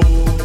You're